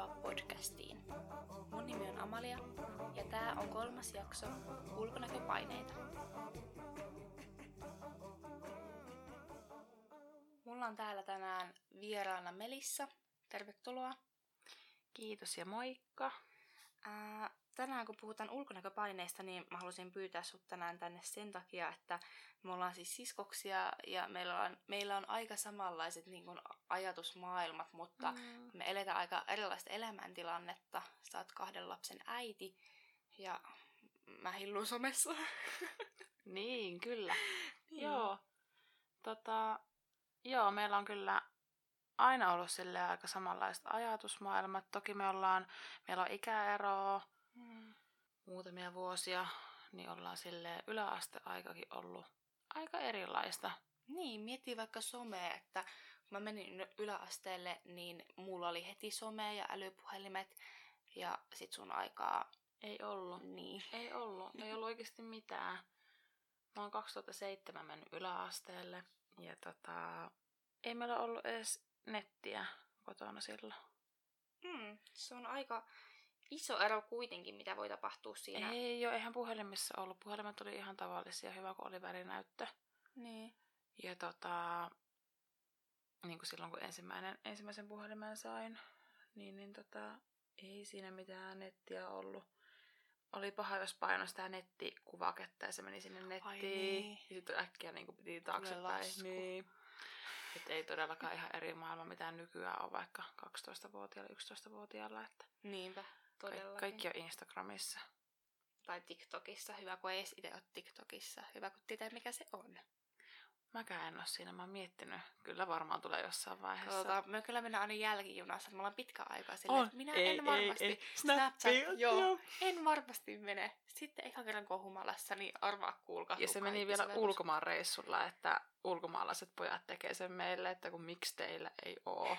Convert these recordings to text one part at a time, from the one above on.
Tervetuloa podcastiin. Mun nimi on Amalia ja tää on kolmas jakso Ulkonäköpaineita. Mulla on täällä tänään vieraana Melissa. Tervetuloa. Kiitos ja moikka. Ää, tänään kun puhutaan ulkonäköpaineista, niin mä haluaisin pyytää sut tänään tänne sen takia, että me ollaan siis siskoksia ja meillä on, meillä on aika samanlaiset niin kuin, ajatusmaailmat, mutta mm. me eletään aika erilaista elämäntilannetta. Sä oot kahden lapsen äiti ja mä hillun somessa. niin, kyllä. niin. Joo. Tota, joo, meillä on kyllä aina ollut sille aika samanlaiset ajatusmaailmat. Toki me ollaan, meillä on ikäeroa, mm. Muutamia vuosia, niin ollaan sille yläasteaikakin ollut aika erilaista. Niin, miettii vaikka somea, että kun mä menin yläasteelle, niin mulla oli heti some ja älypuhelimet, ja sit sun aikaa... Ei ollut. Niin. Ei ollut. Ei ollut oikeasti mitään. Mä oon 2007 mennyt yläasteelle, ja tota, ei meillä ollut edes nettiä kotona silloin. Mm, se on aika iso ero kuitenkin, mitä voi tapahtua siinä. Ei ole, eihän puhelimissa ollut. Puhelimet oli ihan tavallisia, hyvä kun oli värinäyttö. Niin. Ja tota, niin kuin silloin kun ensimmäinen, ensimmäisen puhelimen sain, niin, niin tota, ei siinä mitään nettiä ollut. Oli paha, jos painoi sitä nettikuvaketta ja se meni sinne nettiin. Ai niin. Ja sitten äkkiä niin piti taaksepäin. Niin. Että ei todellakaan ihan eri maailma, mitä nykyään on vaikka 12-vuotiaalla, 11-vuotiaalla. Että Niinpä. Ka- kaikki on Instagramissa. Tai TikTokissa. Hyvä, kun ei edes itse ole TikTokissa. Hyvä, kun tietää, mikä se on. Mäkään en ole siinä. Mä oon miettinyt. Kyllä varmaan tulee jossain vaiheessa. Katsotaan, me kyllä mennään aina jälkijunassa. Me ollaan pitkä aikaa silleen, on. minä ei, en varmasti. Ei, ei. Snapchat, Snapchat joo, joo. En varmasti mene. Sitten eka kerran kun humalassa, niin arvaa kuulkaa. Ja se meni vielä ulkomaan reissulla, että ulkomaalaiset pojat tekee sen meille, että kun miksi teillä ei oo.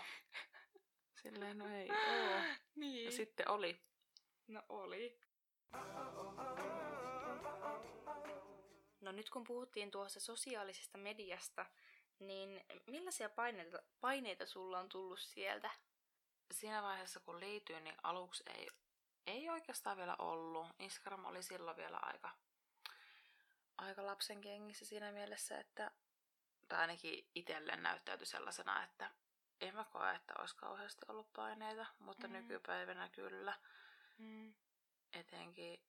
Silleen, no ei oo. Niin. Ja sitten oli. No oli. No nyt kun puhuttiin tuossa sosiaalisesta mediasta, niin millaisia paineita, paineita sulla on tullut sieltä? Siinä vaiheessa kun liityin, niin aluksi ei, ei oikeastaan vielä ollut. Instagram oli silloin vielä aika, aika lapsen kengissä siinä mielessä, että tai ainakin itselle näyttäytyi sellaisena, että en mä koe, että olisi kauheasti ollut paineita, mutta mm. nykypäivänä kyllä. Mm. Etenkin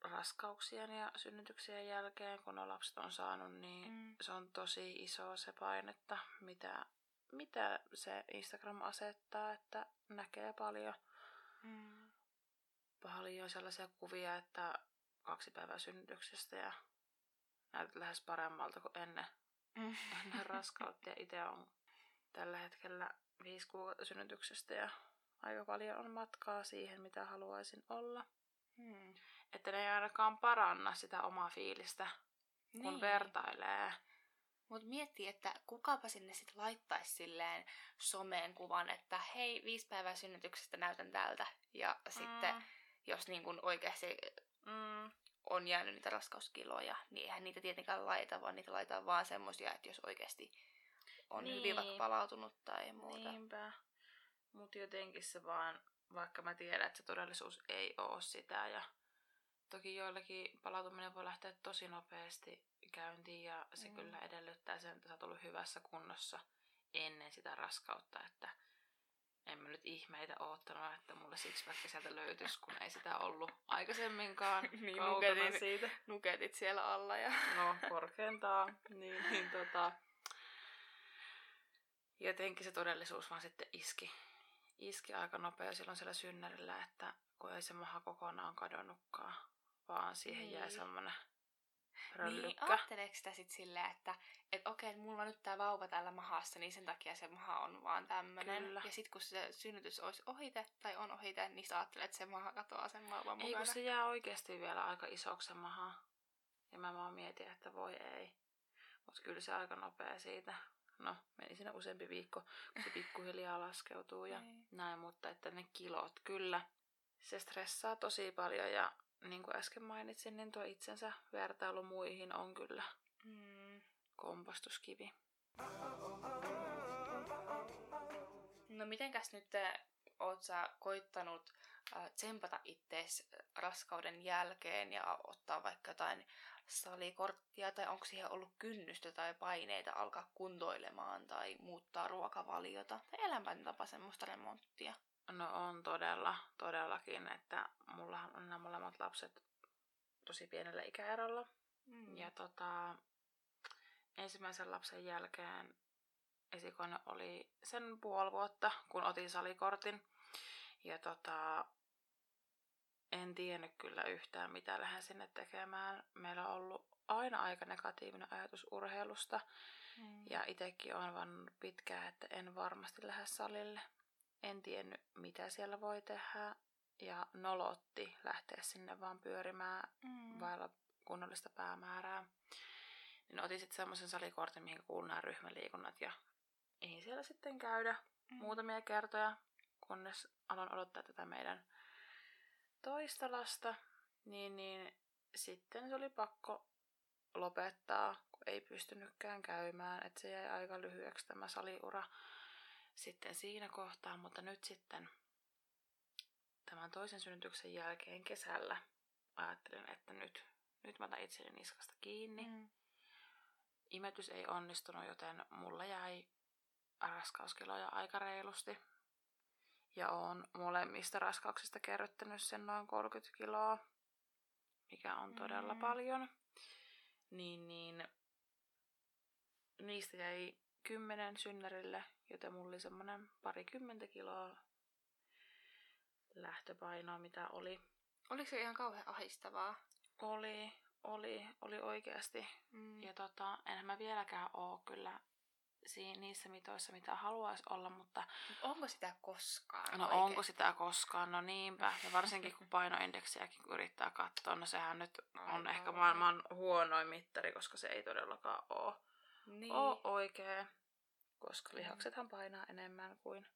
raskauksien ja synnytyksien jälkeen, kun on lapset on saanut, niin mm. se on tosi iso se painetta, mitä, mitä se Instagram asettaa, että näkee paljon, mm. paljon sellaisia kuvia, että kaksi päivää synnytyksestä ja näytät lähes paremmalta kuin ennen, mm. ennen raskautta. Ja itse on tällä hetkellä viisi kuukautta synnytyksestä ja aika paljon on matkaa siihen, mitä haluaisin olla. Hmm. Että ne ei ainakaan paranna sitä omaa fiilistä, kun niin. vertailee. Mutta miettii, että kukapa sinne sitten laittaisi silleen someen kuvan, että hei, viisi päivää synnytyksestä näytän tältä. Ja mm. sitten, jos niin kun oikeasti mm, on jäänyt niitä raskauskiloja, niin eihän niitä tietenkään laita, vaan niitä laitetaan vaan semmoisia, että jos oikeasti on niin. hyvin vaikka palautunut tai muuta. Niinpä. Mutta jotenkin se vaan, vaikka mä tiedän, että se todellisuus ei ole sitä ja toki joillekin palautuminen voi lähteä tosi nopeasti käyntiin ja se mm. kyllä edellyttää sen, että sä oot ollut hyvässä kunnossa ennen sitä raskautta, että en mä nyt ihmeitä oottanut, että mulle sixpack sieltä löytyisi, kun ei sitä ollut aikaisemminkaan niin, nuketit, siitä. Nuketit siellä alla. Ja... no, korkeintaan. niin, niin tota, jotenkin se todellisuus vaan sitten iski iski aika nopea silloin siellä synnärillä, että kun ei se maha kokonaan kadonnutkaan, vaan siihen niin. jäi semmoinen röllykkä. Niin, ajatteleeko sitä sitten silleen, että et okei, että mulla on nyt tää vauva täällä mahassa, niin sen takia se maha on vaan tämmönen. Kyllä. Ja sitten kun se synnytys olisi ohite tai on ohite, niin sä ajattelet, että se maha katoaa sen vauvan mukana. Ei, kun se jää oikeasti vielä aika isoksi se maha. Ja mä vaan mietin, että voi ei. Mutta kyllä se aika nopea siitä no meni siinä useampi viikko, kun se pikkuhiljaa laskeutuu ja niin. näin, mutta että ne kilot kyllä, se stressaa tosi paljon ja niin kuin äsken mainitsin, niin tuo itsensä vertailu muihin on kyllä mm. kompastuskivi. No mitenkäs nyt, oot sä koittanut äh, tsempata ittees raskauden jälkeen ja ottaa vaikka jotain salikorttia, tai onko siihen ollut kynnystä tai paineita alkaa kuntoilemaan tai muuttaa ruokavaliota tai elämäntapa semmoista remonttia? No on todella, todellakin, että mullahan on nämä molemmat lapset tosi pienellä ikäerolla. Mm. Ja tota, ensimmäisen lapsen jälkeen esikoinen oli sen puoli vuotta, kun otin salikortin. Ja tota, en tiennyt kyllä yhtään, mitä lähden sinne tekemään. Meillä on ollut aina aika negatiivinen ajatus urheilusta. Mm. Ja itsekin olen vannut pitkään, että en varmasti lähde salille. En tiennyt, mitä siellä voi tehdä. Ja nolotti lähteä sinne vaan pyörimään mm. vailla kunnollista päämäärää. Niin otin sitten semmoisen salikortin, mihin kuuluu nämä ryhmäliikunnat. Ja ei siellä sitten käydä mm. muutamia kertoja, kunnes aloin odottaa tätä meidän toista lasta, niin, niin sitten se oli pakko lopettaa, kun ei pystynytkään käymään. Että se jäi aika lyhyeksi tämä saliura sitten siinä kohtaa, mutta nyt sitten tämän toisen synnytyksen jälkeen kesällä ajattelin, että nyt, nyt mä otan itseni niskasta kiinni. Mm. Imetys ei onnistunut, joten mulla jäi raskauskiloja aika reilusti. Ja on molemmista raskauksista kerryttänyt sen noin 30 kiloa, mikä on todella mm. paljon. Niin, niin niistä jäi kymmenen synnärille, joten mulla oli semmonen parikymmentä kiloa lähtöpainoa, mitä oli. Oliko se ihan kauhean ahistavaa? Oli, oli, oli oikeasti. Mm. Ja tota, enhän mä vieläkään oo kyllä siinä, niissä mitoissa, mitä haluaisi olla, mutta... Onko sitä koskaan No oikein? onko sitä koskaan, no niinpä. Ja varsinkin kun painoindeksiäkin yrittää katsoa, no sehän nyt on Ai ehkä maailman huonoin mittari, koska se ei todellakaan ole, niin. ole oikea. Koska mm. lihaksethan painaa enemmän kuin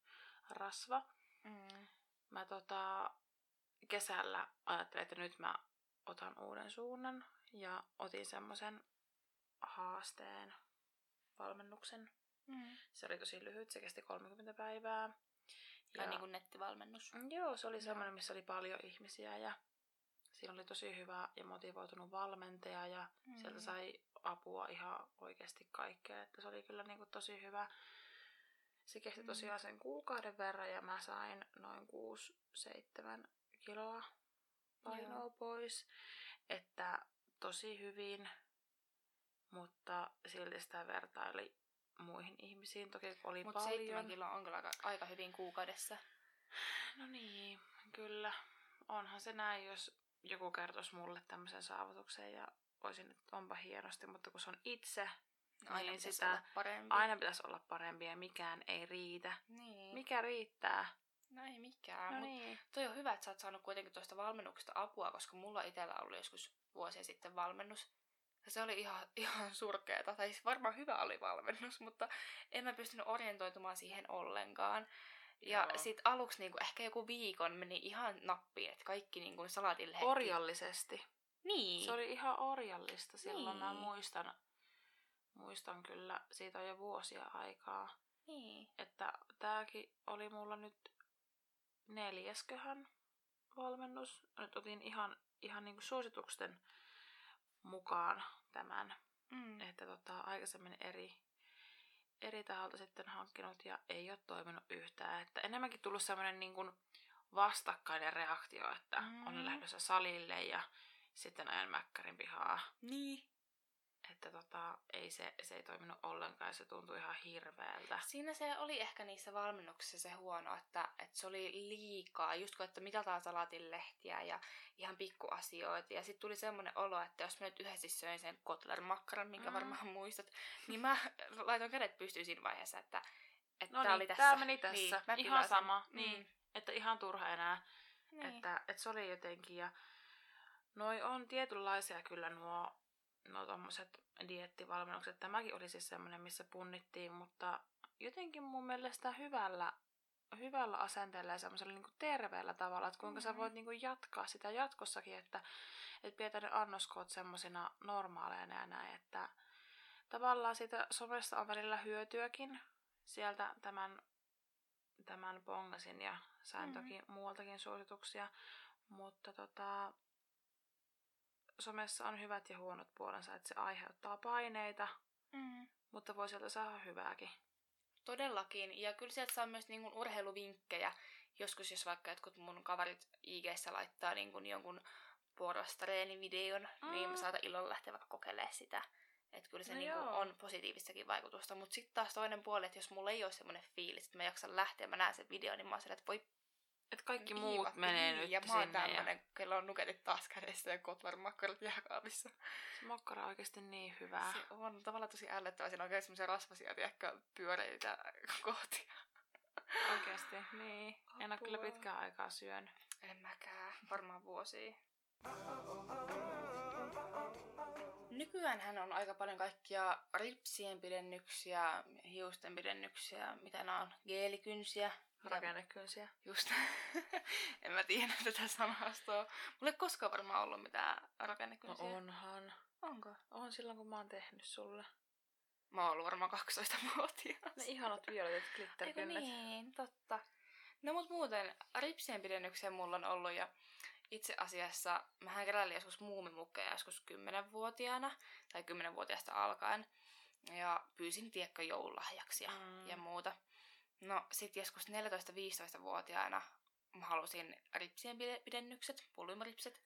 rasva. Mm. Mä tota, kesällä ajattelin, että nyt mä otan uuden suunnan ja otin semmoisen haasteen valmennuksen Mm. Se oli tosi lyhyt, se kesti 30 päivää. Ja, ja niin kuin nettivalmennus. Mm, joo, se oli semmoinen, missä oli paljon ihmisiä ja siinä oli tosi hyvä ja motivoitunut valmentaja ja mm. sieltä sai apua ihan oikeasti kaikkea. Että se oli kyllä niin kuin tosi hyvä. Se kesti mm. tosiaan sen kuukauden verran ja mä sain noin 6-7 kiloa painoa Joo. pois. Että tosi hyvin, mutta silti sitä vertaili muihin ihmisiin. Toki oli Mut paljon. 7 kiloa on kyllä aika, aika hyvin kuukaudessa. No niin, kyllä. Onhan se näin, jos joku kertoisi mulle tämmöisen saavutuksen ja olisin, että onpa hienosti, mutta kun se on itse, no, aina niin sitä olla parempi. aina pitäisi olla parempi ja mikään ei riitä. Niin. Mikä riittää? No ei mikään. No niin. Toi on hyvä, että sä oot saanut kuitenkin tuosta valmennuksesta apua, koska mulla itsellä oli joskus vuosia sitten valmennus. Ja se oli ihan, ihan surkeeta. Tai siis varmaan hyvä oli valmennus, mutta en mä pystynyt orientoitumaan siihen ollenkaan. Ja Joo. sit aluksi niinku ehkä joku viikon meni ihan nappiin, että kaikki niinku salatille heti. Orjallisesti. Niin. Se oli ihan orjallista silloin, niin. mä muistan. Muistan kyllä, siitä on jo vuosia aikaa. Niin. Että tääkin oli mulla nyt neljäsköhän valmennus. Nyt otin ihan, ihan niinku suositusten mukaan tämän. Mm. Että tota, aikaisemmin eri, eri taholta sitten hankkinut ja ei ole toiminut yhtään. Että enemmänkin tullut semmoinen niin kuin vastakkainen reaktio, että mm. on lähdössä salille ja sitten ajan mäkkärin pihaa. Niin että tota, ei se, se ei toiminut ollenkaan se tuntui ihan hirveältä. Siinä se oli ehkä niissä valmennuksissa se huono, että, että se oli liikaa, just kun että mitataan salatinlehtiä ja ihan pikkuasioita. Ja sitten tuli semmoinen olo, että jos mä nyt yhdessä söin sen kotlermakkaran, minkä mm. varmaan muistat, niin mä laitoin kädet pystyyn siinä vaiheessa, että, että no tää niin, oli tässä. Tää meni tässä. Niin, ihan sama. Sen. Niin. Mm. Että ihan turha enää. Niin. Että, että se oli jotenkin. Ja noi on tietynlaisia kyllä nuo no tommoset diettivalmennukset. Tämäkin oli siis semmoinen, missä punnittiin, mutta jotenkin mun mielestä hyvällä, hyvällä asenteella ja semmoisella niin terveellä tavalla, että kuinka mm-hmm. sä voit niin kuin jatkaa sitä jatkossakin, että, että pidetään ne annoskoot semmoisina normaaleina ja näin, että tavallaan siitä somesta on välillä hyötyäkin sieltä tämän tämän pongasin ja sain mm-hmm. toki muualtakin suosituksia. Mutta tota, somessa on hyvät ja huonot puolensa, että se aiheuttaa paineita, mm. mutta voi sieltä saada hyvääkin. Todellakin, ja kyllä sieltä saa myös niin urheiluvinkkejä. Joskus jos vaikka jotkut mun kaverit ig laittaa niin jonkun porrastreenivideon, mm. niin mä saatan ilolla lähteä vaikka kokeilemaan sitä. Että kyllä se no niinku on positiivistakin vaikutusta. Mutta sitten taas toinen puoli, että jos mulla ei ole semmoinen fiilis, että mä jaksan lähteä, mä näen sen videon, niin mä oon että voi että kaikki muut Viivat, menee niin, nyt ja mä oon tämmönen, ja... kello on nuketit taas kädessä ja kotvarmakkarat jääkaapissa. Se makkara on oikeasti niin hyvää. Se on tavallaan tosi ällöttävää. Siinä on oikein semmoisia rasvasia, tiedäkö, pyöreitä kohtia. Oikeasti, niin. Apua. En ole kyllä pitkään aikaa syön. En mäkään, varmaan vuosia. Nykyään on aika paljon kaikkia ripsien pidennyksiä, hiusten pidennyksiä, mitä nämä on, geelikynsiä. Rakennekynsiä. Just. en mä tiedä tätä sanastoa. Mulla ei koskaan varmaan ollut mitään rakennekynsiä. No onhan. Onko? On silloin, kun mä oon tehnyt sulle. Mä oon ollut varmaan 12-vuotias. Ne ihanat violetit glitterkynnet. Eikö niin, totta. No mut muuten, ripsien pidennyksiä mulla on ollut ja itse asiassa mähän keräilin joskus muumimukkeja joskus 10-vuotiaana tai 10-vuotiaasta alkaen. Ja pyysin tiekkä joululahjaksi ja, mm. ja muuta. No sit joskus 14-15-vuotiaana mä halusin ripsien pidennykset, pulymripset,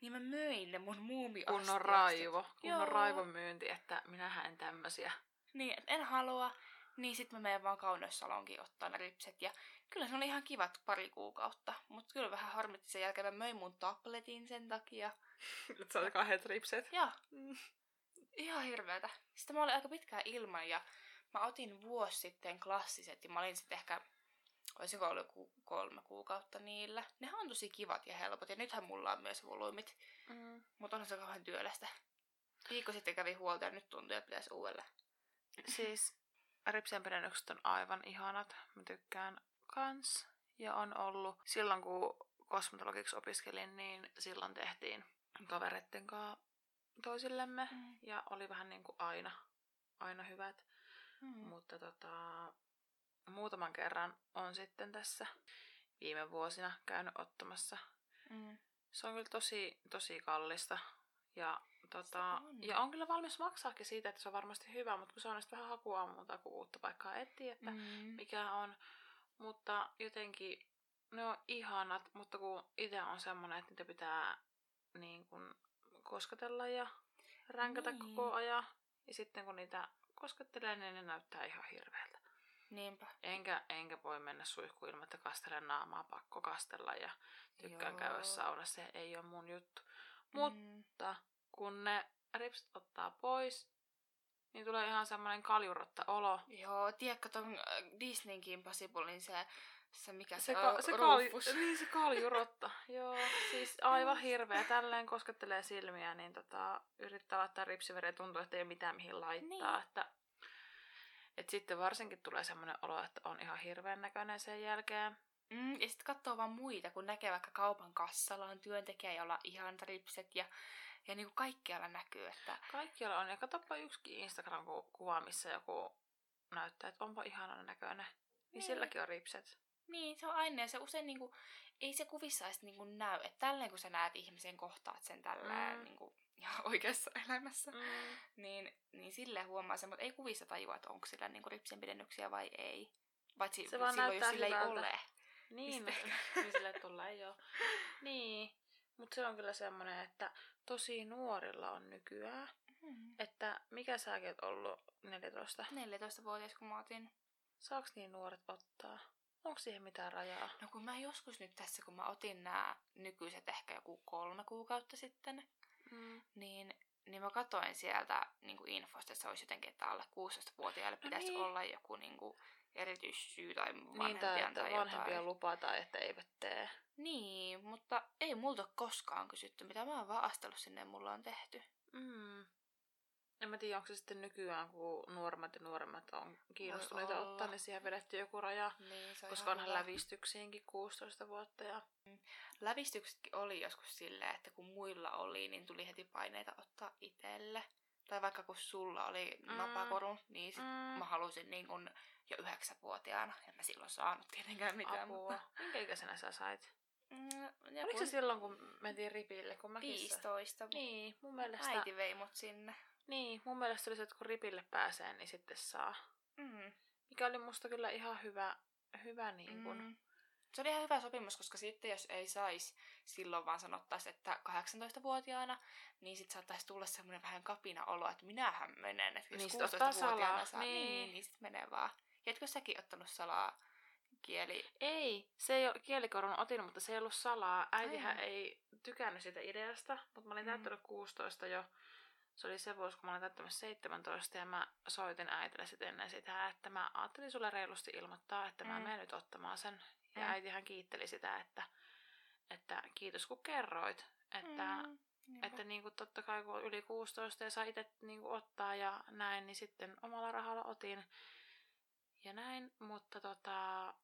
niin mä möin ne mun muumi Kunnon raivo. Kunnon raivon myynti, että minähän en tämmösiä. Niin, en halua. Niin sit mä menen vaan kauneussalonkin ottaa ne ripset. Ja kyllä se oli ihan kivat pari kuukautta. Mutta kyllä vähän harmitti sen jälkeen. Mä möin mun tabletin sen takia. Että sä kahdet ripset? Joo. Mm. Ihan hirveetä. Sitten mä olin aika pitkään ilman ja mä otin vuosi sitten klassiset ja mä olin sitten ehkä, olisinko ollut joku kolme kuukautta niillä. Ne on tosi kivat ja helpot ja nythän mulla on myös volyymit. Mm. Mutta onhan se kauhean työlästä. Viikko sitten kävi huolta ja nyt tuntuu, että pitäisi uudelleen. Siis ripsien pidennykset on aivan ihanat. Mä tykkään kans. Ja on ollut silloin, kun kosmetologiksi opiskelin, niin silloin tehtiin kavereitten kanssa toisillemme. Mm. Ja oli vähän niin kuin aina, aina hyvät. Mm. Mutta tota, muutaman kerran on sitten tässä viime vuosina käynyt ottamassa. Mm. Se on kyllä tosi, tosi kallista. Ja, tota, on. ja on kyllä valmis maksaakin siitä, että se on varmasti hyvä, mutta kun se on sitten vähän hakua muuta kuin uutta paikkaa etsiä, että mm. mikä on. Mutta jotenkin ne on ihanat, mutta kun itse on semmonen, että niitä pitää niin kun kosketella ja ränkätä niin. koko ajan. Ja sitten kun niitä koskettelee, niin ne näyttää ihan hirveältä. Niinpä. Enkä, enkä voi mennä suihkuun ilman, että kastelen naamaa, pakko kastella ja tykkään Joo. käydä saunassa, se ei ole mun juttu. Mm. Mutta kun ne ripsit ottaa pois, niin tulee ihan semmoinen kaljurotta olo. Joo, tiedätkö ton äh, Disneynkin Possiblein se se mikä se, se ka- se, kalju, niin se kaljurotta. Joo, siis aivan hirveä. Tälleen koskettelee silmiä, niin tota, yrittää laittaa ripsiveren tuntuu, että ei ole mitään mihin laittaa. Niin. Että, et sitten varsinkin tulee semmoinen olo, että on ihan hirveän näköinen sen jälkeen. Mm, ja sitten katsoo vaan muita, kun näkee vaikka kaupan kassalla on työntekijä, jolla on ihan ripset ja, ja niin kuin kaikkialla näkyy. Että... Kaikkialla on. Ja katsoppa yksikin Instagram-kuva, missä joku näyttää, että onpa ihanan näköinen. Niin, niin silläkin on ripset. Niin, se on aina ja se usein niinku, ei se kuvissa edes niinku näy. Että tälleen kun sä näet ihmisen kohtaat sen tälleen mm. niinku, ihan oikeassa elämässä, mm. niin, niin silleen huomaa sen, mutta ei kuvissa tajua, että onko sillä niinku ripsien pidennyksiä vai ei. Paitsi se vaan silloin, jos sillä ei ole. Niin, niin sille tulee jo. Niin, mutta se on kyllä semmoinen, että tosi nuorilla on nykyään. Mm. Että mikä säkin oot ollut 14? 14-vuotias kun mä otin. Saaks niin nuoret ottaa? Onko siihen mitään rajaa? No kun mä joskus nyt tässä, kun mä otin nämä nykyiset ehkä joku kolme kuukautta sitten, mm. niin, niin mä katoin sieltä niin kuin infosta, että se olisi jotenkin, että alle 16-vuotiaille pitäisi niin. olla joku niin kuin, erityissyy tai vanhempien niin, tai, tai vanhempia lupaa tai että eivät tee. Niin, mutta ei multa koskaan kysytty, mitä mä oon vaan astellut sinne mulla on tehty. Mm. En mä tiedä, onko se sitten nykyään, kun nuoremmat ja nuoremmat on kiinnostuneita ottaa, niin siihen vedetty joku raja. Niin, se on koska onhan lävistyksiinkin 16 vuotta. Ja... Mm. Lävistyksetkin oli joskus silleen, että kun muilla oli, niin tuli heti paineita ottaa itselle. Tai vaikka kun sulla oli Mm. napakoru, niin sit Mm. mä halusin niin kun jo yhdeksänvuotiaana. En mä silloin saanut tietenkään mitään. Apua. Mutta... Minkä ikäisenä sä sait? Mm, Oliko se silloin, kun mentiin ripille, kun mäkin sain? 15. Niin, mun mielestä, Äiti vei mut sinne. niin, mun mielestä oli se, että kun ripille pääsee, niin sitten saa. Mm. Mikä oli musta kyllä ihan hyvä, hyvä niin kun, Mm. Se oli ihan hyvä sopimus, koska sitten jos ei saisi silloin vaan sanottaisi, että 18-vuotiaana, niin sitten saattaisi tulla semmoinen vähän kapina olo, että minähän menen. Että jos Niin sit ottaa 16-vuotiaana salaa, saa, niin. niin, niin, niin sitten menee vaan. Ja etkö säkin ottanut salaa kieli? Ei, se ei ole kielikorun otin, mutta se ei ollut salaa. Äitihän Ai. ei tykännyt sitä ideasta, mutta mä olin Mm. täyttänyt 16 jo. Se oli se vuosi, kun mä olin täyttänyt 17 ja mä soitin äitille sitten ennen sitä, että mä ajattelin sulle reilusti ilmoittaa, että mä Mm. menen nyt ottamaan sen. Ja Mm. äitihän kiitteli sitä, että, että kiitos kun kerroit, että, Mm. Niinpä. että niin kuin totta kai kun yli 16 ja saa itse niin kuin ottaa ja näin, niin sitten omalla rahalla otin ja näin, mutta tota,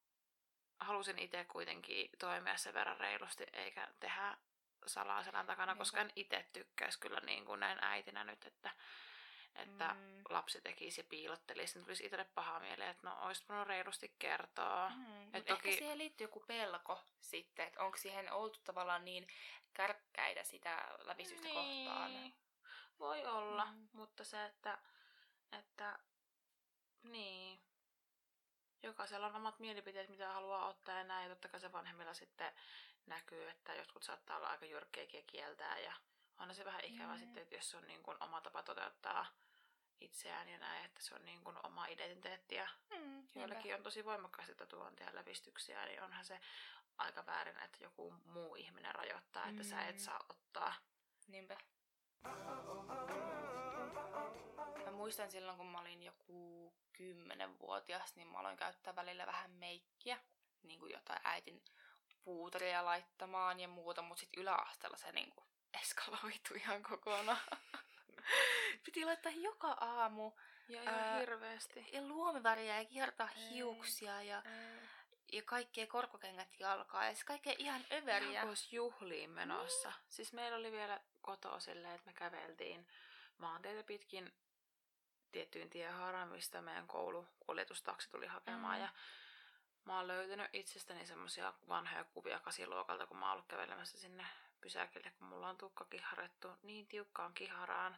halusin itse kuitenkin toimia sen verran reilusti eikä tehdä salaa selän takana, koska en itse tykkäisi kyllä niin kuin näin äitinä nyt, että, että Mm. lapsi tekisi ja piilottelisi, niin tulisi itselle paha mieleen, että no olisit voinut reilusti kertoa. Mm, Et toki- Ehkä siihen liittyy joku pelko sitten, että onko siihen oltu tavallaan niin kärkkäitä sitä lävistystä kohtaan. Voi olla, Mm. mutta se, että, että niin, jokaisella on omat mielipiteet, mitä haluaa ottaa ja näin. Ja totta kai se vanhemmilla sitten näkyy, että jotkut saattaa olla aika jyrkkeiäkin ja kieltää. Ja on se vähän ikävä Mm. sitten, että jos se on niin kuin oma tapa toteuttaa itseään ja näin, että se on niin kuin oma identiteetti ja Mm, joillakin on tosi voimakkaasti tatuointia ja lävistyksiä, niin onhan se aika väärin, että joku muu ihminen rajoittaa, että sä et Mm. saa ottaa. Niinpä. Mä muistan silloin, kun mä olin joku kymmenenvuotias, niin mä aloin käyttää välillä vähän meikkiä. Niin kuin jotain äitin puuteria laittamaan ja muuta, mutta sitten yläasteella se niin kuin eskaloitu ihan kokonaan. Piti laittaa joka aamu Ja ihan Ää, hirveästi. ja luomiväriä ja kiertaa Ei. hiuksia ja, Ää. ja kaikkea korkokengät jalkaa ja siis kaikkea ihan överiä. Ihan juhliin menossa. Mm. Siis meillä oli vielä kotoa silleen, että me käveltiin maanteita pitkin tiettyyn tiehaaraan, mistä meidän koulukuljetustaksi tuli hakemaan. Mm. Ja mä oon löytänyt itsestäni semmosia vanhoja kuvia kasiluokalta, kun mä oon ollut kävelemässä sinne pysäkille, kun mulla on tukka kiharettu niin tiukkaan kiharaan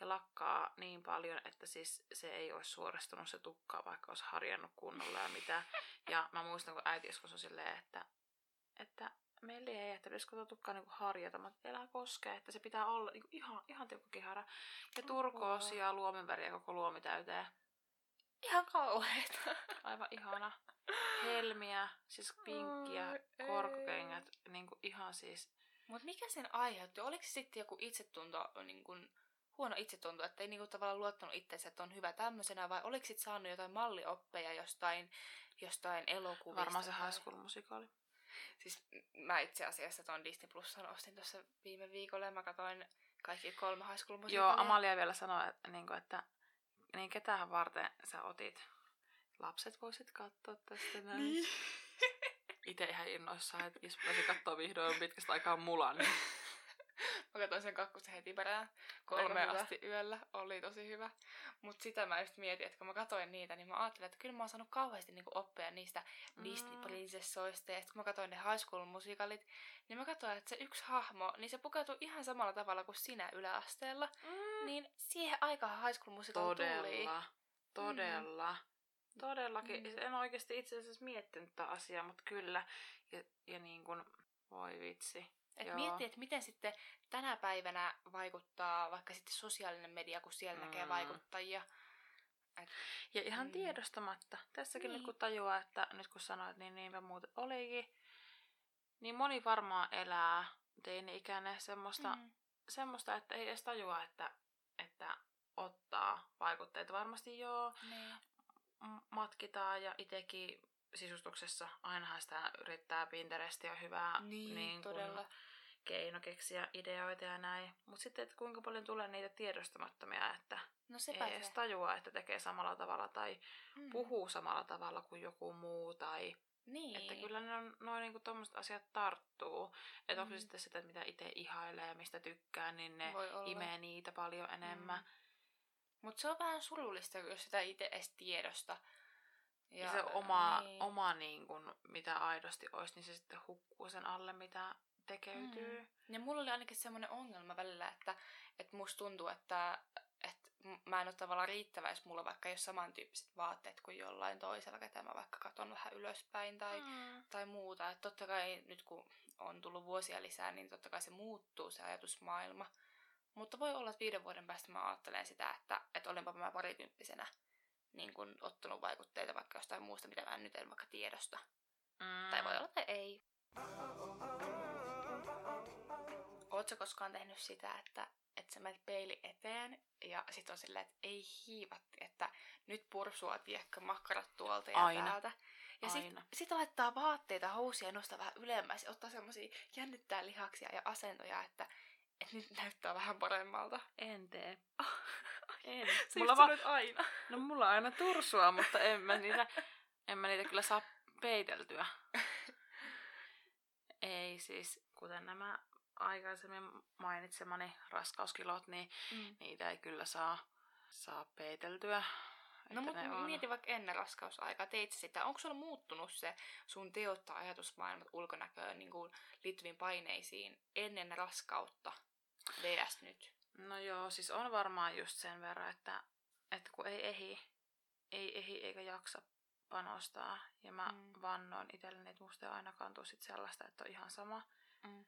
ja lakkaa niin paljon, että siis se ei olisi suoristunut se tukka, vaikka olisi harjannut kunnolla ja mitä. Ja mä muistan, kun äiti joskus on silleen, että, että meillä ei, että tuota tukkaa niinku harjata, mutta elää koskee, että se pitää olla niinku ihan, ihan tiukka kihara. Ja turkoosia, luomenväriä koko luomi täyteen. Ihan kauheeta. Aivan ihana. Helmiä, siis pinkkiä, ei. korkokengät, niinku ihan siis... Mutta mikä sen aiheutti? Oliko se sitten joku itsetunto, niin kun, huono itsetunto, että ei niin kun, tavallaan luottanut itseensä, että on hyvä tämmöisenä, vai oliko sitten saanut jotain mallioppeja jostain, jostain elokuvista? Varmaan se tai- High School. Siis mä itse asiassa tuon Disney Plusan ostin tuossa viime viikolla ja mä katsoin kaikki kolme High School Joo, musikalia. Amalia vielä sanoi, että, niinku, että niin ketähän varten sä otit. Lapset voisit katsoa tästä näin. Niin. Itse ihan innoissaan, että Isma pääsi katsoa vihdoin pitkästä aikaa mulan. Niin. Mä katsoin sen kakkosen heti perään Hyvä. asti yöllä. Oli tosi hyvä. Mutta sitä mä just mietin, että kun mä katsoin niitä, niin mä ajattelin, että kyllä mä oon saanut kauheasti niinku oppia niistä Mm. Disney-prinsessoista. Ja sit kun mä katsoin ne High School-musikalit, niin mä katsoin, että se yksi hahmo, niin se pukeutui ihan samalla tavalla kuin sinä yläasteella. Mm. Niin siihen aikaan High School-musikalit tuli. Todella. Todella. Todellakin. Mm. En oikeasti itse asiassa miettinyt tätä asiaa, mutta kyllä. Ja, ja niin kuin, voi vitsi. Et Joo. miettii, että miten sitten tänä päivänä vaikuttaa vaikka sitten sosiaalinen media, kun siellä näkee Mm. vaikuttajia. Ja ihan Mm. tiedostamatta. Tässäkin Niin. nyt kun tajuaa, että nyt kun sanoit, niin niinpä muuten olikin. Niin moni varmaan elää teini-ikäinen semmoista, Mm. semmoista, että ei edes tajua, että, että ottaa vaikutteita. Varmasti joo, Niin. matkitaan ja itsekin sisustuksessa ainahan sitä yrittää Pinterestia hyvää Niin, kun todella. keino keksiä ideoita ja näin. Mutta sitten, että kuinka paljon tulee niitä tiedostamattomia, että No ei edes se. tajua, että tekee samalla tavalla tai Mm. puhuu samalla tavalla kuin joku muu. Tai, Niin. Että kyllä ne on, noin niinku tommoset asiat tarttuu. Että onko Mm. se sitten sitä, mitä itse ihailee ja mistä tykkää, niin ne imee niitä paljon enemmän. Mutta se on vähän surullista, jos sitä itse edes tiedosta. Ja, ja se oma, niin. oma niin kun, mitä aidosti olisi, niin se sitten hukkuu sen alle, mitä tekeytyy. Mm. Ja mulla oli ainakin semmoinen ongelma välillä, että, että musta tuntuu, että, että mä en ole tavallaan riittävä, jos mulla vaikka ei ole samantyyppiset vaatteet kuin jollain toisella, ketä mä vaikka katon vähän ylöspäin tai, mm. tai muuta. Että totta kai nyt kun on tullut vuosia lisää, niin totta kai se muuttuu se ajatusmaailma. Mutta voi olla, että viiden vuoden päästä mä ajattelen sitä, että, että olenpa mä parikymppisenä niin kun, ottanut vaikutteita vaikka jostain muusta, mitä mä nyt en vaikka tiedosta. Mm. Tai voi olla, että ei. Oletko koskaan tehnyt sitä, että, että sä menet peili eteen ja sit on silleen, että ei hiivatti, että nyt pursua, tiekkä makkarat tuolta ja Aina. täältä. Ja sitten sit laittaa vaatteita, housia ja nostaa vähän ylemmäs ja ottaa semmosia, jännittää lihaksia ja asentoja, että, että nyt näyttää vähän paremmalta. En tee. En. Se mulla va- aina. No mulla on aina tursua, mutta en mä niitä, en mä niitä kyllä saa peiteltyä. ei siis, kuten nämä aikaisemmin mainitsemani raskauskilot, niin mm. niitä ei kyllä saa, saa peiteltyä. No mutta on... mieti vaikka ennen raskausaikaa, teit sitä. Onko sulla muuttunut se sun teot tai ajatusmaailmat ulkonäköön niin kuin liittyviin paineisiin ennen raskautta vs. nyt? No joo, siis on varmaan just sen verran, että, että kun ei ehi, ei ehi eikä jaksa panostaa. Ja mä mm. vannoin itselleni, että musta ei ainakaan tule sit sellaista, että on ihan sama. Mm.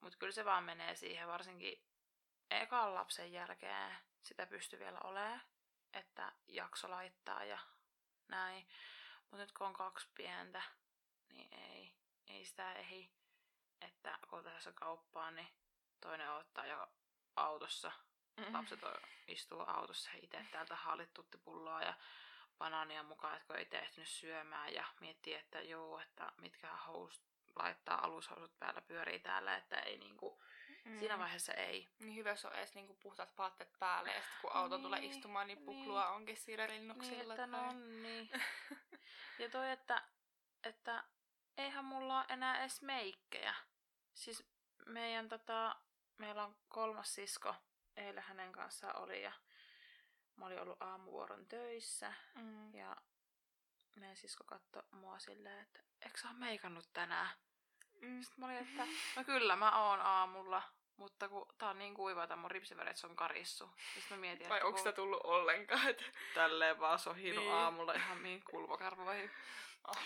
Mutta kyllä se vaan menee siihen, varsinkin ekan lapsen jälkeen sitä pystyy vielä olemaan, että jakso laittaa ja näin. Mutta nyt kun on kaksi pientä, niin ei, ei sitä ehi. Että kun tässä kauppaan, niin toinen ottaa jo autossa. Mm-hmm. Lapset on, istuu autossa itse täältä hallituttipulloa ja banaania mukaan, että kun ei tehtynyt syömään ja miettii, että joo, että mitkä housut laittaa alushousut päällä pyörii täällä, että ei niinku, mm. siinä vaiheessa ei. Niin hyvä, jos on edes niinku puhtaat vaatteet päälle ja sitten kun auto niin, tulee istumaan, niin puklua niin. onkin siinä rinnuksilla. Niin, että no niin. ja toi, että, että eihän mulla ole enää edes meikkejä. Siis meidän tota, meillä on kolmas sisko, eilen hänen kanssaan oli ja mä olin ollut aamuvuoron töissä mm. ja meidän sisko katsoi mua silleen, että eikö sä ole meikannut tänään? Mm. Sitten mä olin, että no kyllä mä oon aamulla, mutta kun tää on niin kuiva, että mun ripsiväret on karissu. Sitten mä mietin, Vai onko sitä tullut ollenkaan? Että... Tälleen vaan sohinut niin. aamulla ihan niin kulmakarva vai... Oh.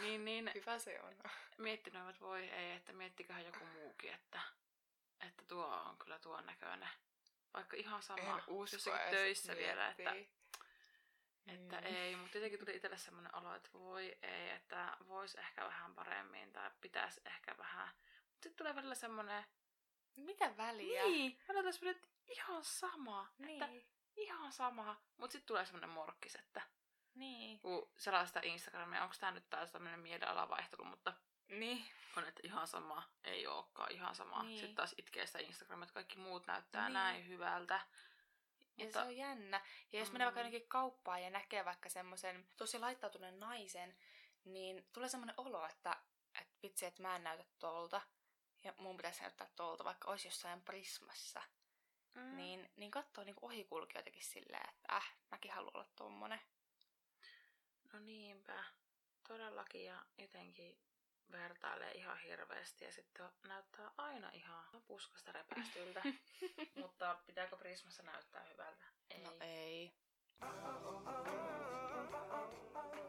niin, niin. Hyvä se on. Miettinyt, että voi ei, että miettiköhän joku muukin, että, että tuo on kyllä tuon näköinen. Vaikka ihan sama, en usko töissä miettii. vielä, että että mm. ei, mutta jotenkin tuli itselle semmoinen olo, että voi ei, että voisi ehkä vähän paremmin tai pitäisi ehkä vähän. Mutta sitten tulee välillä semmoinen... Mitä väliä? Niin, välillä semmoinen, että ihan sama. Niin. Että ihan sama. Mutta sitten tulee semmoinen morkkis, että... Niin. Kun sellaista Instagramia, onko tämä nyt taas tämmöinen mielialavaihtelu, mutta... Niin. On, että ihan sama, ei olekaan ihan sama. Niin. Sitten taas itkee sitä Instagramia, että kaikki muut näyttää niin. näin hyvältä. Ja Mutta... se on jännä. Ja jos mm. menee vaikka jonnekin kauppaan ja näkee vaikka semmoisen tosi laittautuneen naisen, niin tulee semmoinen olo, että, että vitsi, että mä en näytä tolta. Ja mun pitäisi näyttää tolta, vaikka olisi jossain prismassa. Mm. Niin, niin katsoo niin ohikulkijoitakin silleen, että äh, mäkin haluan olla tommonen. No niinpä. Todellakin ja jotenkin vertailee ihan hirveästi ja sitten näyttää aina ihan puskasta repästyltä. Mutta pitääkö Prismassa näyttää hyvältä? Ei. No ei.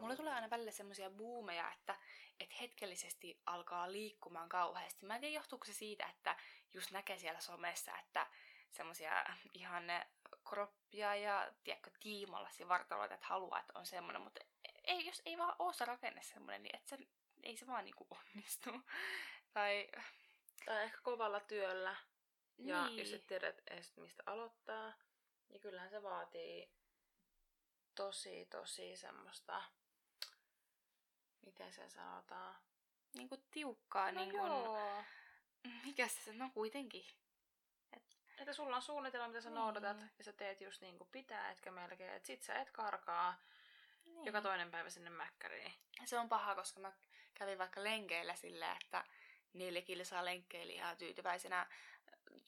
Mulle tulee aina välillä semmoisia buumeja, että, että hetkellisesti alkaa liikkumaan kauheasti. Mä en tiedä, johtuuko se siitä, että just näkee siellä somessa, että semmoisia ihan kroppia ja tiedätkö, tiimalla vartaloita, että haluaa, että on semmoinen, mutta ei, jos ei vaan ole se rakenne semmoinen, niin että se ei se vaan niinku onnistu. tai... tai ehkä kovalla työllä. Ja niin. jos et tiedä edes mistä aloittaa. Ja kyllähän se vaatii tosi, tosi semmoista, miten se sanotaan? Niinku tiukkaa, no niinku... Joo. Mikä se, no kuitenkin. Et... Että sulla on suunnitelma, mitä sä niin. noudatat, ja sä teet just niin kuin pitää, etkä melkein, että sit sä et karkaa niin. joka toinen päivä sinne mäkkäriin. Se on paha, koska mä kävin vaikka lenkeillä silleen, että neljä kilsaa lenkkeili ihan tyytyväisenä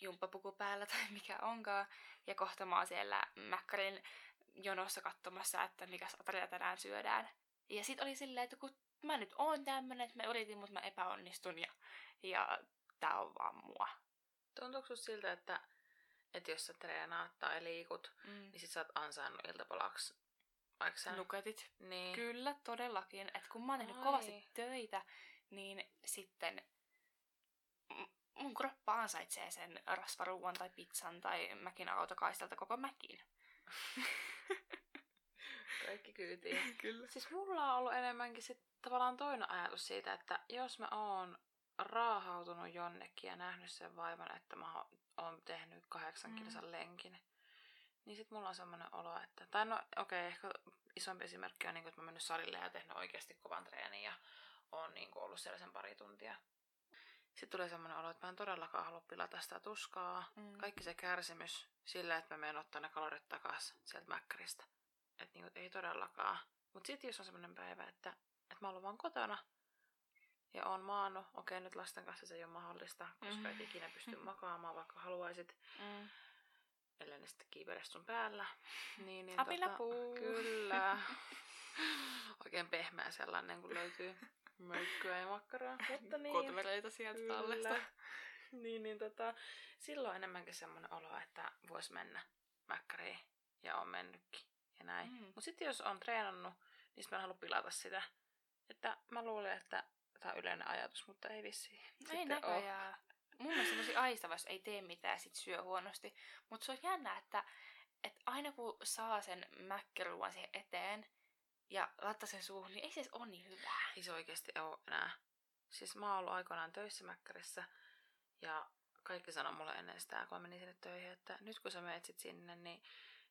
jumppapuku päällä tai mikä onkaan. Ja kohta mä oon siellä Mäkkärin jonossa katsomassa, että mikä ateria tänään syödään. Ja sit oli silleen, että kun mä nyt oon tämmönen, että mä yritin, mutta mä epäonnistun ja, ja tää on vaan mua. Tuntuuko siltä, että, että jos sä treenaat tai liikut, mm. niin sit sä oot ansainnut iltapalaksi vaikka sä... Nuketit. Niin. Kyllä, todellakin. Että kun mä oon tehnyt kovasti töitä, niin sitten mun kroppa ansaitsee sen rasvaruuan tai pizzan tai mäkin autokaistalta koko mäkin. Kaikki kyytiin. Kyllä. Siis mulla on ollut enemmänkin sit tavallaan toinen ajatus siitä, että jos mä oon raahautunut jonnekin ja nähnyt sen vaivan, että mä oon tehnyt kahdeksan mm. lenkin, niin sit mulla on semmoinen olo, että... Tai no okei, okay, ehkä isompi esimerkki on, niin kuin, että mä mennyt salille ja tehnyt oikeasti kovan treenin ja oon niin kuin, ollut siellä sen pari tuntia. Sitten tulee semmoinen olo, että mä en todellakaan halua pilata sitä tuskaa. Mm. Kaikki se kärsimys sillä, että mä menen ottaa ne kalorit takaisin sieltä mäkkäristä. Että niin ei todellakaan. Mutta sitten jos on semmoinen päivä, että, että mä oon vaan kotona ja oon maannut, okei nyt lasten kanssa se ei ole mahdollista, koska mm. et ikinä pysty makaamaan, vaikka haluaisit. Mm. Ellei ne sitten kiipele sun päällä. Niin, niin Apilapuu. Tota, kyllä. Oikein pehmeä sellainen, kun löytyy möykkyä ja makkaraa. Mutta niin. Kotvereita sieltä kyllä. tallesta. niin, niin tota, silloin enemmänkin semmoinen olo, että vois mennä mäkkäriin ja on mennytkin ja näin. Mm. Mutta sitten jos on treenannut, niin mä en halua pilata sitä. Että mä luulen, että tämä on yleinen ajatus, mutta ei vissi. Ei näköjään. Ole. Mun mielestä tosi aistava, jos ei tee mitään sit syö huonosti. Mutta se on jännä, että, että aina kun saa sen mäkkiruuan siihen eteen ja laittaa sen suuhun, niin ei se ole niin hyvää. Ei se oikeasti ole enää. Siis mä oon ollut aikoinaan töissä mäkkärissä ja kaikki sanoi mulle ennen sitä, kun mä menin sinne töihin, että nyt kun sä menet sit sinne, niin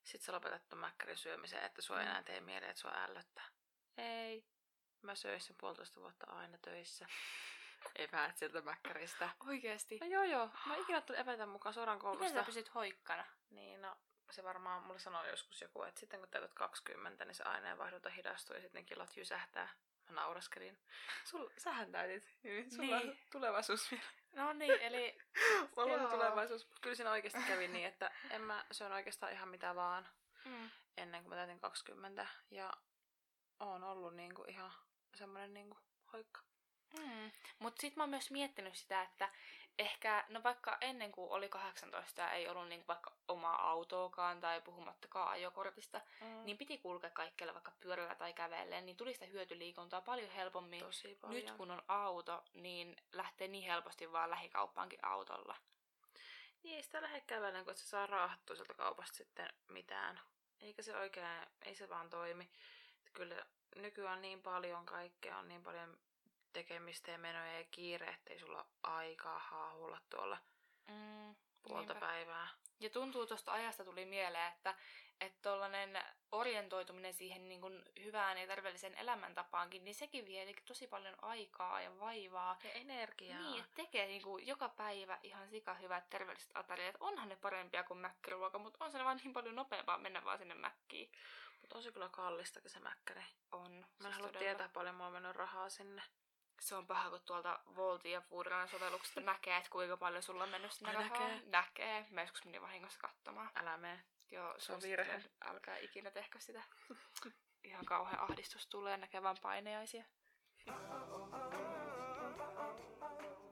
sit sä lopetat ton mäkkärin syömisen, että sua ei enää tee mieleen, että sua ällöttää. Ei. Mä söin sen puolitoista vuotta aina töissä. pääse sieltä mäkkäristä. Oikeesti? No joo joo. Mä ikinä tullut evätä mukaan suoraan koulusta. Miten sä pysyt hoikkana? Niin no, se varmaan mulle sanoi joskus joku, että sitten kun täytät 20, niin se aineenvaihdunta hidastuu ja sitten kilot jysähtää. Mä nauraskelin. Sul, sähän täytit. Niin, sulla niin. on tulevaisuus vielä. No niin, eli... Mulla on tulevaisuus. Kyllä siinä oikeasti kävi niin, että en mä syön oikeastaan ihan mitä vaan mm. ennen kuin mä täytin 20. Ja oon ollut niinku ihan semmonen niinku hoikka. Mm. Mutta sitten mä oon myös miettinyt sitä, että ehkä, no vaikka ennen kuin oli 18 ja ei ollut niin vaikka omaa autoakaan tai puhumattakaan ajokortista, mm. niin piti kulkea kaikkialla vaikka pyörällä tai kävellen, niin tuli sitä hyötyliikuntaa paljon helpommin. Tosi paljon. Nyt kun on auto, niin lähtee niin helposti vaan lähikauppaankin autolla. Niin ei sitä lähde kävellen, kun se saa raahattua sieltä kaupasta sitten mitään. Eikä se oikein, ei se vaan toimi. Kyllä nykyään niin paljon kaikkea, on niin paljon tekemistä ja menoja ja kiire, ettei sulla aikaa haahulla tuolla mm, puolta niinpä. päivää. Ja tuntuu tuosta ajasta tuli mieleen, että että tollanen orientoituminen siihen niin kuin hyvään ja terveelliseen elämäntapaankin, niin sekin vie tosi paljon aikaa ja vaivaa. Ja energiaa. Niin, että tekee niin kuin joka päivä ihan sika hyvät terveelliset ateriat. Onhan ne parempia kuin mäkkiruoka, mutta on se vaan niin paljon nopeampaa mennä vaan sinne mäkkiin. Mutta on se kyllä kallistakin se mäkkäri. On. Mä en siis halua todella. tietää paljon mulla on mennyt rahaa sinne se on paha, kun tuolta Voltin ja Foodrunner sovelluksesta näkee, että kuinka paljon sulla on mennyt sinne rahaa. Näkee. Näkee. Mä joskus menin vahingossa katsomaan. Älä mene. Joo, se on virhe. Älkää ikinä tehkö sitä. Ihan kauhean ahdistus tulee näkevän paineaisia.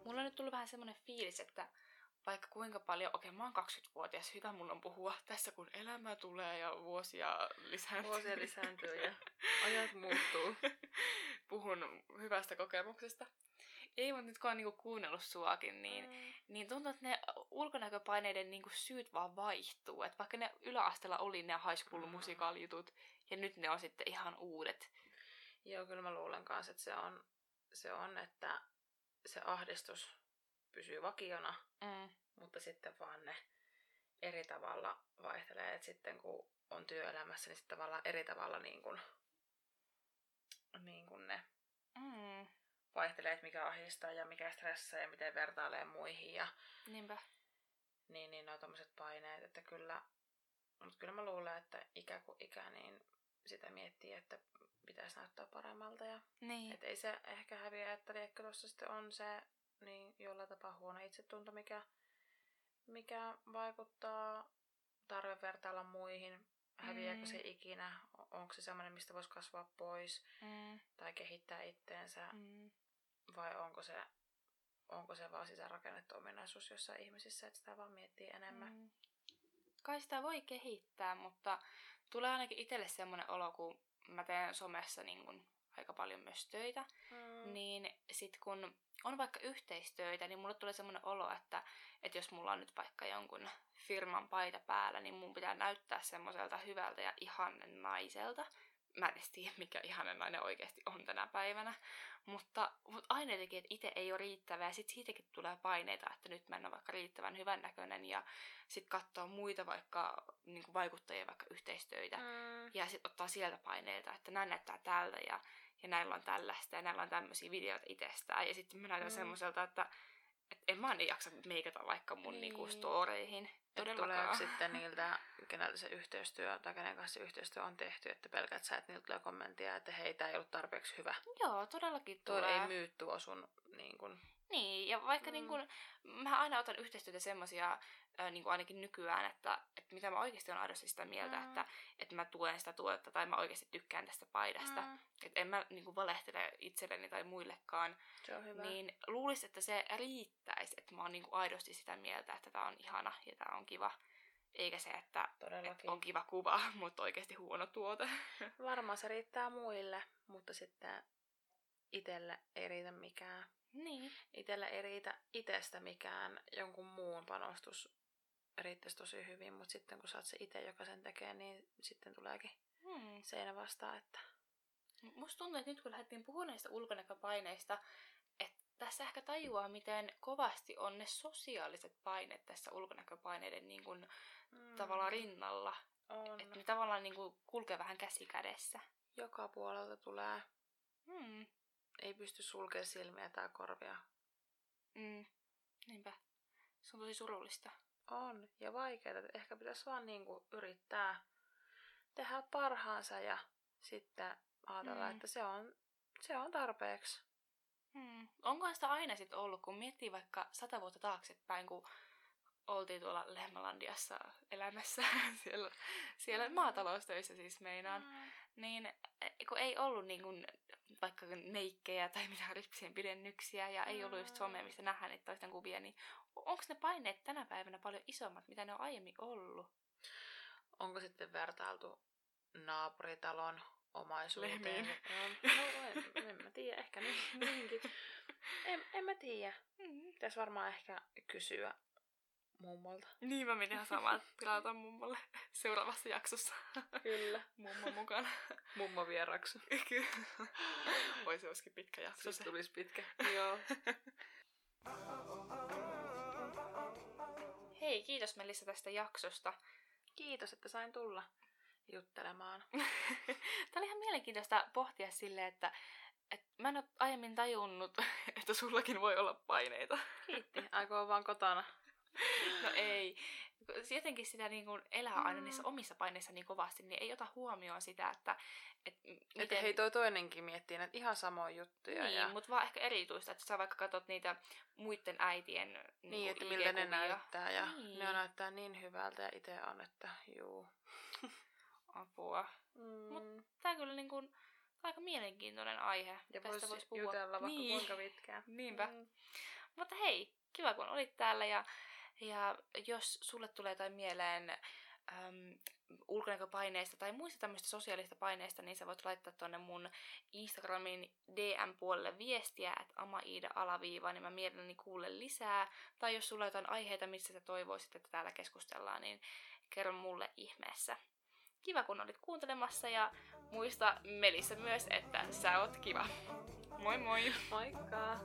Mulla on nyt tullut vähän semmonen fiilis, että vaikka kuinka paljon, okei okay, mä oon 20-vuotias, hyvä mun on puhua tässä kun elämä tulee ja vuosia lisääntyy. Vuosia lisääntyy ja ajat muuttuu. Puhun hyvästä kokemuksesta. Ei, mutta nyt kun on niinku kuunnellut suakin, niin, mm. niin tuntuu, että ne ulkonäköpaineiden niinku syyt vaan vaihtuu. Että vaikka ne yläasteella oli ne high school mm. jutut, ja nyt ne on sitten ihan uudet. Joo, kyllä mä luulen kanssa, että se on, se on, että se ahdistus pysyy vakiona, mm. mutta sitten vaan ne eri tavalla vaihtelee. että sitten kun on työelämässä, niin sitten tavallaan eri tavalla niin kuin, niin kuin ne mm. vaihtelee, että mikä ahdistaa ja mikä stressaa ja miten vertailee muihin. Ja, Niinpä. Niin, niin nuo tommoset paineet, että kyllä, mutta kyllä mä luulen, että ikä kuin ikä, niin sitä miettii, että pitäisi näyttää paremmalta. Ja, niin. Et ei se ehkä häviä, että liekkä tuossa sitten on se niin jollain tapaa huono itsetunto, mikä mikä vaikuttaa, tarve vertailla muihin, häviääkö mm. se ikinä, onko se sellainen, mistä voisi kasvaa pois mm. tai kehittää itteensä, mm. vai onko se, onko se vaan sisäänrakennettu ominaisuus jossain ihmisissä, että sitä vaan miettii enemmän. Mm. Kai sitä voi kehittää, mutta tulee ainakin itselle semmoinen olo, kun mä teen somessa niin kun aika paljon myös töitä, mm. niin sit kun on vaikka yhteistöitä, niin mulle tulee semmoinen olo, että, että jos mulla on nyt vaikka jonkun firman paita päällä, niin mun pitää näyttää semmoiselta hyvältä ja ihannen naiselta. Mä en tiedä, mikä ihanen nainen oikeasti on tänä päivänä. Mutta, mutta aina jotenkin, että itse ei ole riittävää. Ja sitten siitäkin tulee paineita, että nyt mä en ole vaikka riittävän hyvännäköinen. Ja sitten katsoo muita vaikka niin vaikuttajia, vaikka yhteistöitä. Mm. Ja sitten ottaa sieltä paineita, että näin näyttää tältä. Ja ja näillä on tällaista ja näillä on tämmöisiä videoita itsestään. Ja sitten mä näytän mm. semmoiselta, että et en mä niin jaksa meikata vaikka mun niin. niinku storeihin. Tulee sitten niiltä, keneltä se yhteistyö tai kenen kanssa se yhteistyö on tehty, että pelkät sä, että niiltä tulee kommenttia, että hei, tää ei ollut tarpeeksi hyvä. Joo, todellakin tulee. Tuo ei myy tuo sun niin kun... Niin, ja vaikka mm. niin kun, mä aina otan yhteistyötä semmosia ää, niin ainakin nykyään, että, että mitä mä oikeasti on aidosti sitä mieltä, mm. että, että mä tuen sitä tuotetta tai mä oikeasti tykkään tästä paidasta. Mm. Että en mä niin valehtele itselleni tai muillekaan. Se on hyvä. Niin luulisin, että se riittäisi, että mä oon niin aidosti sitä mieltä, että tää on ihana ja tää on kiva. Eikä se, että, että on kiva kuva, mutta oikeasti huono tuote. Varmaan se riittää muille, mutta sitten itselle ei riitä mikään. Niin. Itelle ei riitä itsestä mikään jonkun muun panostus riittäisi tosi hyvin, mutta sitten kun sä oot se itse, joka sen tekee, niin sitten tuleekin hmm. seinä vastaan, että... Musta tuntuu, että nyt kun lähdettiin puhumaan näistä ulkonäköpaineista, että tässä ehkä tajuaa, miten kovasti on ne sosiaaliset paineet tässä ulkonäköpaineiden niin kuin, hmm. tavallaan rinnalla. On. Että ne tavallaan niin kuin, kulkee vähän käsi kädessä. Joka puolelta tulee. Hmm. Ei pysty sulkemaan silmiä tai korvia. Mm. Niinpä. Se on tosi surullista. On, ja vaikeaa. Ehkä pitäisi vaan niinku yrittää tehdä parhaansa ja sitten ajatella, mm. että se on, se on tarpeeksi. Hmm. Onkohan sitä aina sitten ollut, kun miettii vaikka sata vuotta taaksepäin, kun oltiin tuolla Lehmalandiassa elämässä, siellä, siellä mm. maataloustöissä siis meinaan, mm. niin e, kun ei ollut niin kuin, vaikka neikkejä tai mitään ripsien pidennyksiä ja ei ollut just somea, mistä nähdään niitä toisten kuvia, niin onko ne paineet tänä päivänä paljon isommat, mitä ne on aiemmin ollut? Onko sitten vertailtu naapuritalon omaisuuteen? Lehmiin. No, en, en mä tiedä, ehkä niin, niinkin. En, en mä tiedä. Mm. Pitäisi varmaan ehkä kysyä mummolta. Niin, mä menin ihan samaan tilata mummolle seuraavassa jaksossa. Kyllä. Mummo mukana. Mummo vieraksu. Kyllä. Oi se olisikin pitkä jakso. Se tulisi pitkä. Joo. Hei, kiitos Melissa tästä jaksosta. Kiitos, että sain tulla juttelemaan. Tämä oli ihan mielenkiintoista pohtia silleen, että, että mä en ole aiemmin tajunnut, että sullakin voi olla paineita. Kiitti. Aikoo vaan kotona No ei. Jotenkin sitä niin kuin elää aina niissä mm. omissa paineissa niin kovasti, niin ei ota huomioon sitä, että... Et miten... Että hei, toi toinenkin miettii näitä ihan samoja juttuja. Niin, ja... mutta vaan ehkä erityistä, että sä vaikka katsot niitä muiden äitien Niin, niin että miltä ne näyttää ja niin. ne näyttää niin hyvältä ja itse on, että juu. Apua. Mm. Mutta tää kyllä niin kuin, aika mielenkiintoinen aihe. Ja Tästä voisi puhua. jutella vaikka niin. kuinka pitkään. Niinpä. Mm. Mutta hei, kiva kun olit täällä ja ja jos sulle tulee jotain mieleen äm, ulkonäköpaineista tai muista tämmöistä sosiaalista paineista, niin sä voit laittaa tonne mun Instagramin DM-puolelle viestiä, että amaida alaviiva, niin mä mielelläni kuulen lisää. Tai jos sulla on jotain aiheita, missä sä toivoisit, että täällä keskustellaan, niin kerro mulle ihmeessä. Kiva, kun olit kuuntelemassa ja muista Melissa myös, että sä oot kiva. Moi moi! Moikka!